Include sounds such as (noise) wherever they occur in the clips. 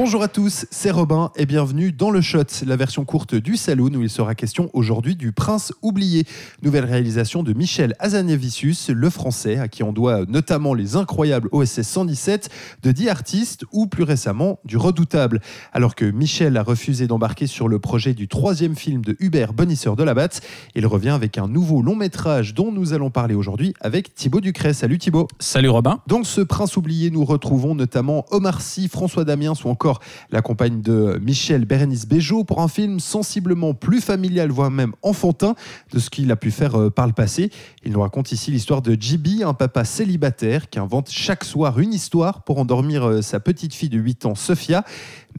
Bonjour à tous, c'est Robin et bienvenue dans le Shot, la version courte du Saloon où il sera question aujourd'hui du Prince oublié. Nouvelle réalisation de Michel Hazanavicius, le français, à qui on doit notamment les incroyables OSS 117 de 10 artistes ou plus récemment du Redoutable. Alors que Michel a refusé d'embarquer sur le projet du troisième film de Hubert Bonisseur de la Batte, il revient avec un nouveau long métrage dont nous allons parler aujourd'hui avec Thibaut Ducret. Salut Thibaut. Salut Robin. Dans ce Prince oublié, nous retrouvons notamment Omar Sy, François Damiens ou encore la compagne de Michel Bérénice Bejo pour un film sensiblement plus familial, voire même enfantin de ce qu'il a pu faire euh, par le passé. Il nous raconte ici l'histoire de Jibi, un papa célibataire qui invente chaque soir une histoire pour endormir euh, sa petite fille de 8 ans, Sophia.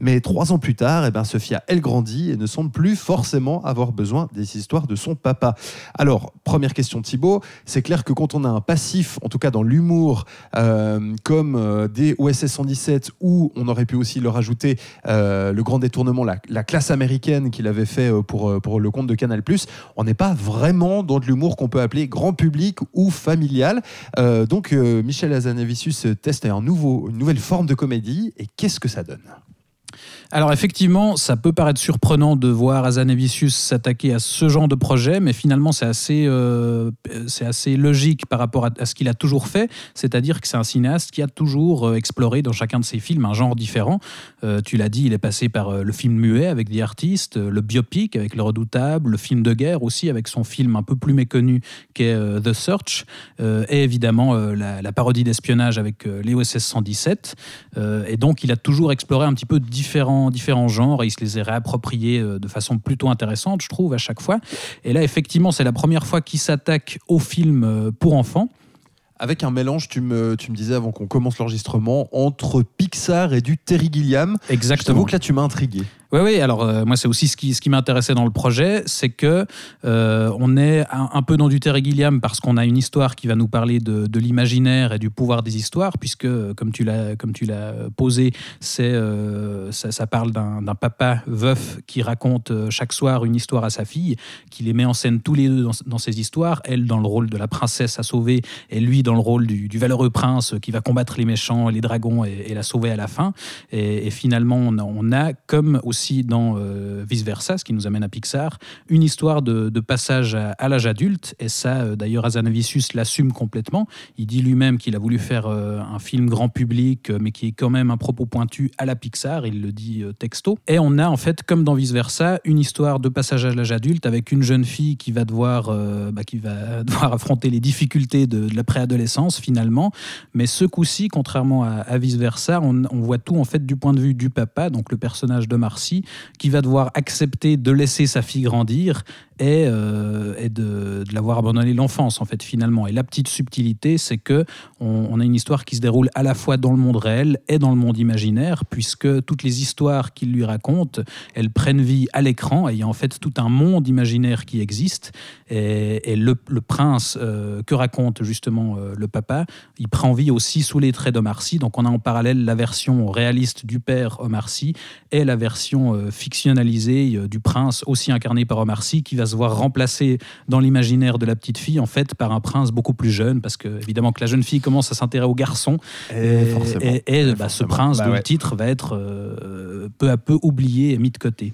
Mais trois ans plus tard, eh ben, Sophia, elle grandit et ne semble plus forcément avoir besoin des histoires de son papa. Alors, première question Thibaut, c'est clair que quand on a un passif, en tout cas dans l'humour, euh, comme euh, des OSS 117, où on aurait pu aussi leur ajouter euh, le grand détournement, la, la classe américaine qu'il avait fait pour, pour le compte de Canal+, on n'est pas vraiment dans de l'humour qu'on peut appeler grand public ou familial. Donc, Michel Hazanavicius teste un une nouvelle forme de comédie, et qu'est-ce que ça donne? Alors effectivement, ça peut paraître surprenant de voir Azanavicius s'attaquer à ce genre de projet, mais finalement c'est assez, euh, assez logique par rapport à, ce qu'il a toujours fait, c'est-à-dire que c'est un cinéaste qui a toujours euh, exploré dans chacun de ses films un genre différent. Euh, tu l'as dit, il est passé par le film muet avec The Artist, le biopic avec Le Redoutable, le film de guerre aussi avec son film un peu plus méconnu qu'est The Search, et évidemment la, parodie d'espionnage avec euh, les OSS 117. Euh, et donc il a toujours exploré un petit peu différents, différents genres et il se les a réappropriés euh, de façon plutôt intéressante, je trouve, à chaque fois. Et là, effectivement, c'est la première fois qu'il s'attaque au film euh, pour enfants. Avec un mélange, tu me, tu me disais avant qu'on commence l'enregistrement, entre Pixar et du Terry Gilliam. Je Exactement. t'avoue que là, tu m'as intrigué. Oui, oui. Alors euh, moi, c'est aussi ce qui, ce qui m'intéressait dans le projet, c'est que euh, on est un, peu dans du Terry Gilliam parce qu'on a une histoire qui va nous parler de, de l'imaginaire et du pouvoir des histoires, puisque comme tu l'as comme tu l'as posé, c'est euh, ça, parle d'un d'un papa veuf qui raconte chaque soir une histoire à sa fille, qui les met en scène tous les deux dans, dans ses histoires. Elle dans le rôle de la princesse à sauver, et lui dans le rôle du, du valeureux prince qui va combattre les méchants, les dragons et, la sauver à la fin. Et, et finalement, on a, on a, comme aussi dans euh, Vice Versa, ce qui nous amène à Pixar, une histoire de, passage à, l'âge adulte. Et ça, euh, d'ailleurs, Azanavicius l'assume complètement. Il dit lui-même qu'il a voulu faire euh, un film grand public, mais qui est quand même un propos pointu à la Pixar. Il le dit texto. Et on a, en fait, comme dans Vice Versa, une histoire de passage à l'âge adulte avec une jeune fille qui va devoir, bah, qui va (laughs) devoir affronter les difficultés de, la préadolescence, finalement. Mais ce coup-ci, contrairement à, Vice Versa, on, on voit tout, en fait, du point de vue du papa, donc le personnage de Marcy, qui va devoir accepter de laisser sa fille grandir et, euh, de, l'avoir abandonné l'enfance en fait finalement. Et la petite subtilité, c'est que on, a une histoire qui se déroule à la fois dans le monde réel et dans le monde imaginaire, puisque toutes les histoires qu'il lui raconte, elles prennent vie à l'écran et il y a en fait tout un monde imaginaire qui existe. Et, le, prince euh, que raconte justement euh, le papa, il prend vie aussi sous les traits d'Omar Sy. Donc on a en parallèle la version réaliste du père Omar Sy et la version fictionnalisée du prince aussi incarné par Omar Sy qui va se voir remplacé dans l'imaginaire de la petite fille en fait par un prince beaucoup plus jeune parce que évidemment que la jeune fille commence à s'intéresser aux garçons Et forcément. et, et, Et bah, ce prince Bah dont ouais. le titre va être euh, peu à peu oublié et mis de côté.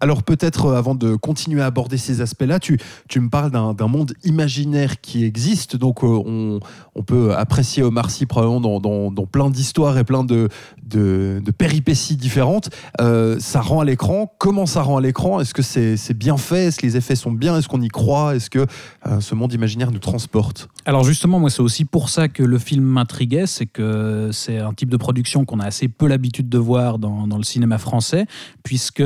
Alors peut-être euh, avant de continuer à aborder ces aspects-là, tu, tu me parles d'un monde imaginaire qui existe, donc euh, on, on peut apprécier Omar Sy probablement dans, dans, plein d'histoires et plein de, de, péripéties différentes. Euh, ça rend à l'écran, comment ça rend à l'écran? Est-ce que c'est bien fait? Est-ce que les effets sont bien? Est-ce qu'on y croit? Est-ce que ce monde imaginaire nous transporte? Alors justement, moi c'est aussi pour ça que le film m'intriguait, c'est que c'est un type de production qu'on a assez peu l'habitude de voir dans, dans le cinéma français, puisque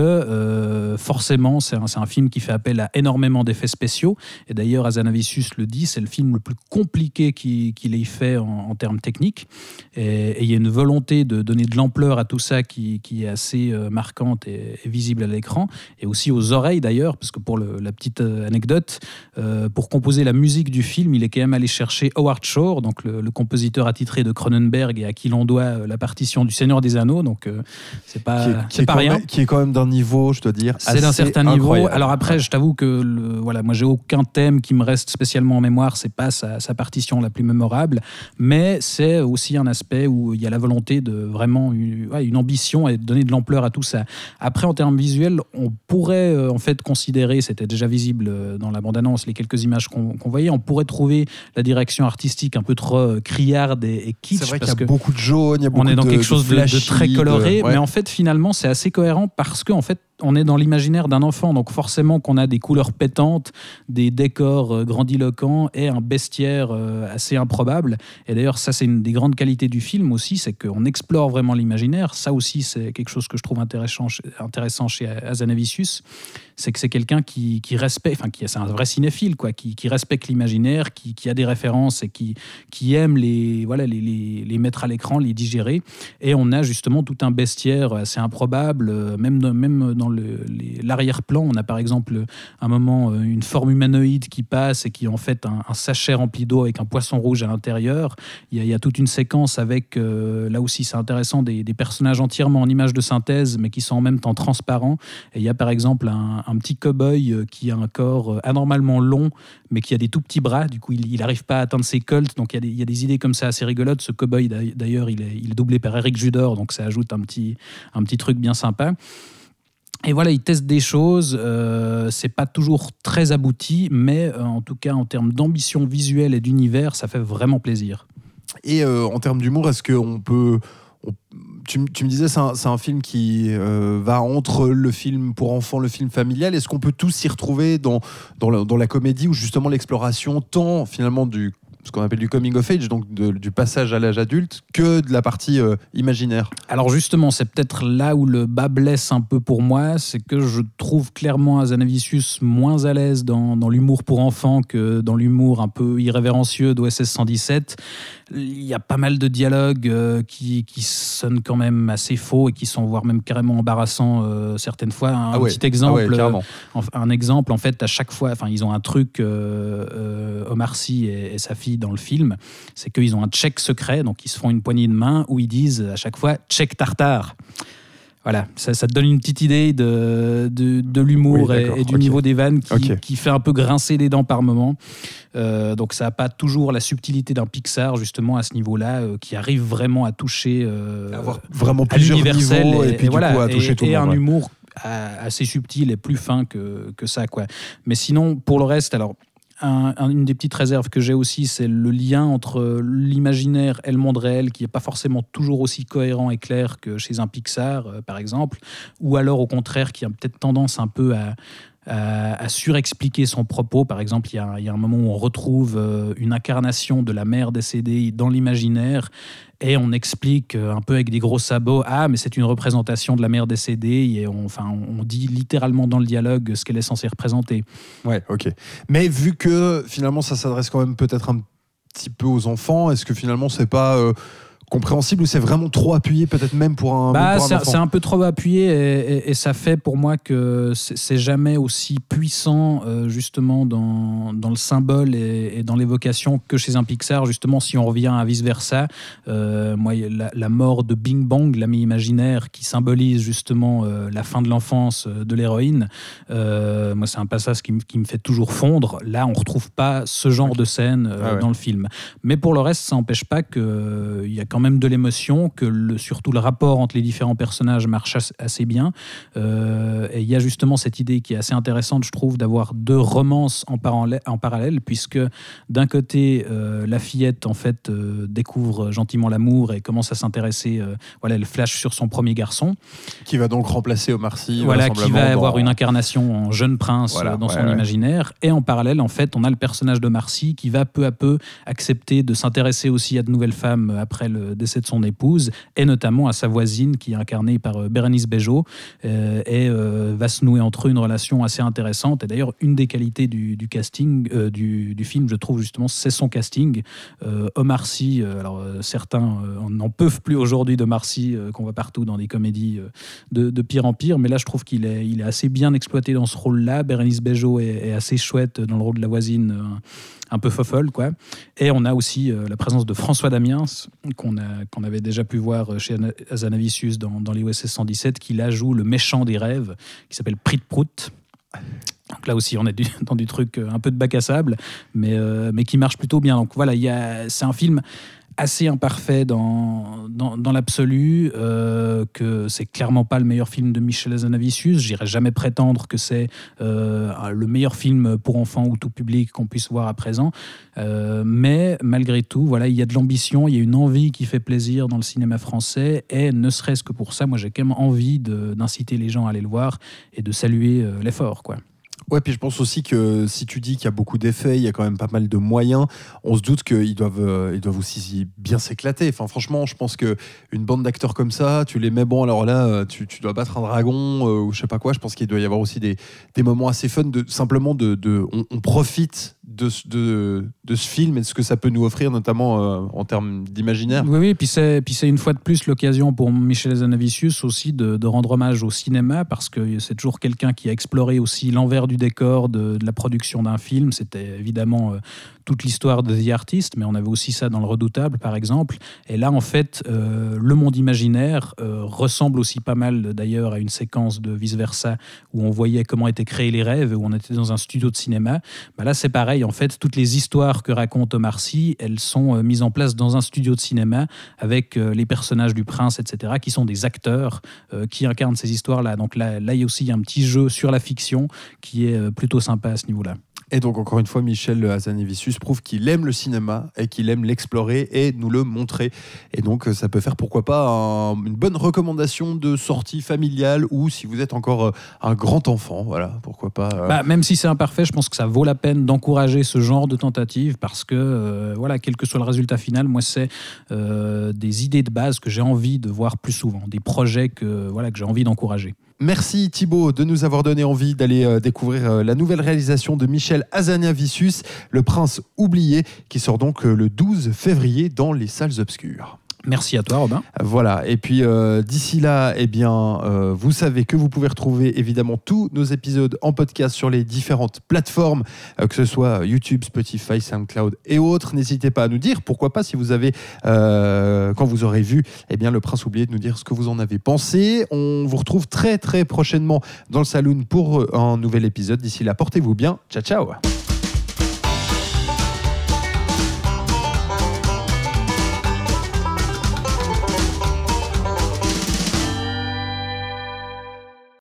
forcément c'est un, film qui fait appel à énormément d'effets spéciaux. Et d'ailleurs, Azanavicius le dit, c'est le film le plus compliqué qu'il ait fait en, en termes techniques. Et il y a une volonté de donner de l'ampleur à tout ça qui, qui est assez euh, marquante et, et visible à l'écran, et aussi aux oreilles d'ailleurs, parce que pour le- la petite euh, anecdote, euh, pour composer la musique du film, il est quand même allé chercher Howard Shore, donc le, compositeur attitré de Cronenberg et à qui l'on doit la partition du Seigneur des Anneaux. Donc c'est pas, qui est, pas rien. qui est quand même d'un niveau, je dois dire. C'est d'un certain niveau. Alors après, je t'avoue que le, voilà, moi j'ai aucun thème qui me reste spécialement en mémoire. C'est pas sa, partition la plus mémorable, mais c'est aussi un aspect où il y a la volonté de vraiment une ambition et de donner de l'ampleur à tout ça. Après, en termes visuels, on pourrait en fait considérer, c'était déjà visible dans la bande-annonce, les quelques images qu'on voyait, on pourrait trouver la direction artistique un peu trop euh, criarde et, et kitsch. C'est vrai qu'il y a beaucoup de jaune, il y a beaucoup On est dans quelque chose de, très coloré, mais en fait, finalement, c'est assez cohérent parce que, en fait, on est dans l'imaginaire d'un enfant, donc forcément qu'on a des couleurs pétantes, des décors euh, grandiloquents et un bestiaire euh, assez improbable. Et d'ailleurs, ça, c'est une des grandes qualités du film aussi, c'est qu'on explore vraiment l'imaginaire. Ça aussi, c'est quelque chose que je trouve intéressant, chez Azanavicius, c'est que c'est quelqu'un qui, respecte, enfin, qui, c'est un vrai cinéphile, quoi, qui, respecte l'imaginaire, qui, a des références et qui, qui aime les, voilà, les, les, mettre à l'écran, les digérer. Et on a justement tout un bestiaire assez improbable, euh, même, même dans l'arrière-plan, on a par exemple un moment euh, une forme humanoïde qui passe et qui est en fait un, sachet rempli d'eau avec un poisson rouge à l'intérieur. Il, y a toute une séquence avec, euh, là aussi c'est intéressant, des, personnages entièrement en image de synthèse mais qui sont en même temps transparents. Et il y a par exemple un, petit cow-boy euh, qui a un corps anormalement long mais qui a des tout petits bras. Du coup, il n'arrive pas à atteindre ses colts. Donc il y, a des, idées comme ça assez rigolotes. Ce cow-boy d'ailleurs, il est, il doublé par Eric Judor, donc ça ajoute un petit, un truc bien sympa. Et voilà, ils testent des choses. Euh, c'est pas toujours très abouti, mais euh, en tout cas, en termes d'ambition visuelle et d'univers, ça fait vraiment plaisir. Et euh, en termes d'humour, est-ce qu'on peut. Tu, me disais, c'est un, film qui euh, va entre le film pour enfants, le film familial. Est-ce qu'on peut tous s'y retrouver dans, la, dans la comédie ou justement l'exploration tant finalement du ce qu'on appelle du coming of age, donc du passage à l'âge adulte, que de la partie euh, imaginaire. Alors justement, c'est peut-être là où le bas blesse un peu pour moi, c'est que je trouve clairement Azanavicius moins à l'aise dans, dans l'humour pour enfants que dans l'humour un peu irrévérencieux d'OSS 117 il y a pas mal de dialogues euh, qui, qui, sonnent quand même assez faux et qui sont voire même carrément embarrassants euh, certaines fois. Un ah petit exemple, ah un exemple en fait à chaque fois, enfin ils ont un truc Omar Sy et, sa fille dans le film, c'est qu'ils ont un check secret, donc ils se font une poignée de main où ils disent à chaque fois check tartare. Voilà, ça, te donne une petite idée de, de, l'humour et, du niveau des vannes qui, qui, fait un peu grincer les dents par moment. Euh, donc ça n'a pas toujours la subtilité d'un Pixar justement à ce niveau-là, euh, qui arrive vraiment à toucher, euh, avoir vraiment plusieurs niveaux et, puis voilà, à toucher tout et un humour assez subtil et plus fin que, que ça quoi. Mais sinon pour le reste, alors une des petites réserves que j'ai aussi, c'est le lien entre l'imaginaire et le monde réel, qui n'est pas forcément toujours aussi cohérent et clair que chez un Pixar, euh, par exemple, ou alors au contraire, qui a peut-être tendance un peu à, à, surexpliquer son propos. Par exemple, il y, a, un moment où on retrouve euh, une incarnation de la mère décédée dans l'imaginaire et on explique euh, un peu avec des gros sabots ah mais c'est une représentation de la mère décédée et on, enfin on dit littéralement dans le dialogue ce qu'elle est censée représenter. Ouais, ok. Mais vu que finalement ça s'adresse quand même peut-être un petit peu aux enfants, est-ce que finalement c'est pas euh, compréhensible ou c'est vraiment trop appuyé peut-être même pour un, bah, C'est un peu trop appuyé et, ça fait pour moi que c'est jamais aussi puissant euh, justement dans, dans, le symbole et, dans l'évocation que chez un Pixar justement si on revient à vice versa euh, moi la, mort de Bing Bang l'ami imaginaire qui symbolise justement euh, la fin de l'enfance de l'héroïne. Moi c'est un passage qui, qui, me fait toujours fondre. Là on retrouve pas ce genre de scène ah dans le film. Mais pour le reste ça n'empêche pas qu'il y a quand même de l'émotion, que le, surtout le rapport entre les différents personnages marche assez bien. Euh, et il y a justement cette idée qui est assez intéressante, je trouve, d'avoir deux romances en parallèle, en parallèle puisque d'un côté, euh, la fillette, en fait, euh, découvre gentiment l'amour et commence à s'intéresser, voilà, elle flash sur son premier garçon. Qui va donc remplacer Omar Sy. Voilà, qui va avoir une incarnation en jeune prince dans son imaginaire. Et en parallèle, en fait, on a le personnage de Sy qui va peu à peu accepter de s'intéresser aussi à de nouvelles femmes après le décès de son épouse, et notamment à sa voisine qui est incarnée par Bérénice Bejo, et va se nouer entre eux une relation assez intéressante. Et d'ailleurs, une des qualités du, casting, du, film, je trouve justement, c'est son casting. Omar Sy, alors certains n'en peuvent plus aujourd'hui de Marcy qu'on voit partout dans des comédies de, pire en pire, mais là je trouve qu'il est, il est assez bien exploité dans ce rôle-là. Bérénice Bejo est, assez chouette dans le rôle de la voisine un peu fofolle. Quoi. Et on a aussi euh, la présence de François Damiens, qu'on avait déjà pu voir chez Azanavicius dans, dans les OSS 117, qui là joue le méchant des rêves, qui s'appelle Prit Prout. Donc là aussi, on est (laughs) dans du truc euh, un peu de bac à sable, mais, euh, mais qui marche plutôt bien. Donc voilà, c'est un film assez imparfait dans, dans, l'absolu, euh, que c'est clairement pas le meilleur film de Michel Azanavicius. J'irai jamais prétendre que c'est euh, le meilleur film pour enfants ou tout public qu'on puisse voir à présent. Euh, mais malgré tout, voilà, il y a de l'ambition, il y a une envie qui fait plaisir dans le cinéma français. Et ne serait-ce que pour ça, moi j'ai quand même envie d'inciter les gens à aller le voir et de saluer l'effort. quoi. Ouais, puis je pense aussi que si tu dis qu'il y a beaucoup d'effets, il y a quand même pas mal de moyens, on se doute qu'ils doivent, euh, ils doivent aussi bien s'éclater. Enfin, franchement, je pense que une bande d'acteurs comme ça, tu les mets, bon, alors là, euh, tu, tu dois battre un dragon euh, ou je sais pas quoi. Je pense qu'il doit y avoir aussi des, des moments assez fun de simplement de, de on profite de, de, de, ce film et de ce que ça peut nous offrir, notamment en termes d'imaginaire. Oui, oui, et puis c'est, puis c'est une fois de plus l'occasion pour Michel Zanavicius aussi de, de, rendre hommage au cinéma, parce que c'est toujours quelqu'un qui a exploré aussi l'envers du décor de, la production d'un film. C'était évidemment euh, toute l'histoire de The Artist, mais on avait aussi ça dans Le Redoutable, par exemple. Et là, en fait, euh, le monde imaginaire ressemble aussi pas mal, d'ailleurs, à une séquence de vice-versa, où on voyait comment étaient créés les rêves, où on était dans un studio de cinéma. Bah là, c'est pareil, en fait, toutes les histoires que raconte Omar Sy, elles sont euh, mises en place dans un studio de cinéma avec euh, les personnages du prince, etc., qui sont des acteurs euh, qui incarnent ces histoires-là. Donc là, là, il y a aussi un petit jeu sur la fiction qui est plutôt sympa à ce niveau-là. Et donc, encore une fois, Michel Hazanavicius prouve qu'il aime le cinéma et qu'il aime l'explorer et nous le montrer. Et donc, ça peut faire, pourquoi pas, une bonne recommandation de sortie familiale ou si vous êtes encore euh, un grand enfant, voilà, pourquoi pas. Euh. Bah, même si c'est imparfait, je pense que ça vaut la peine d'encourager ce genre de tentative parce que, euh, voilà, quel que soit le résultat final, moi, c'est des idées de base que j'ai envie de voir plus souvent, des projets que, voilà, que j'ai envie d'encourager. Merci Thibaut de nous avoir donné envie d'aller euh, découvrir euh, la nouvelle réalisation de Michel Azania-Vicius, Le Prince oublié, qui sort donc euh, le 12 février dans les salles obscures. Merci à toi, Robin. Voilà. Et puis euh, d'ici là, eh bien, euh, vous savez que vous pouvez retrouver évidemment tous nos épisodes en podcast sur les différentes plateformes, euh, que ce soit YouTube, Spotify, SoundCloud et autres. N'hésitez pas à nous dire, pourquoi pas, si vous avez, quand vous aurez vu, eh bien, le prince oublié de nous dire ce que vous en avez pensé. On vous retrouve très très prochainement dans le saloon pour un nouvel épisode. D'ici là, portez-vous bien. Ciao, ciao.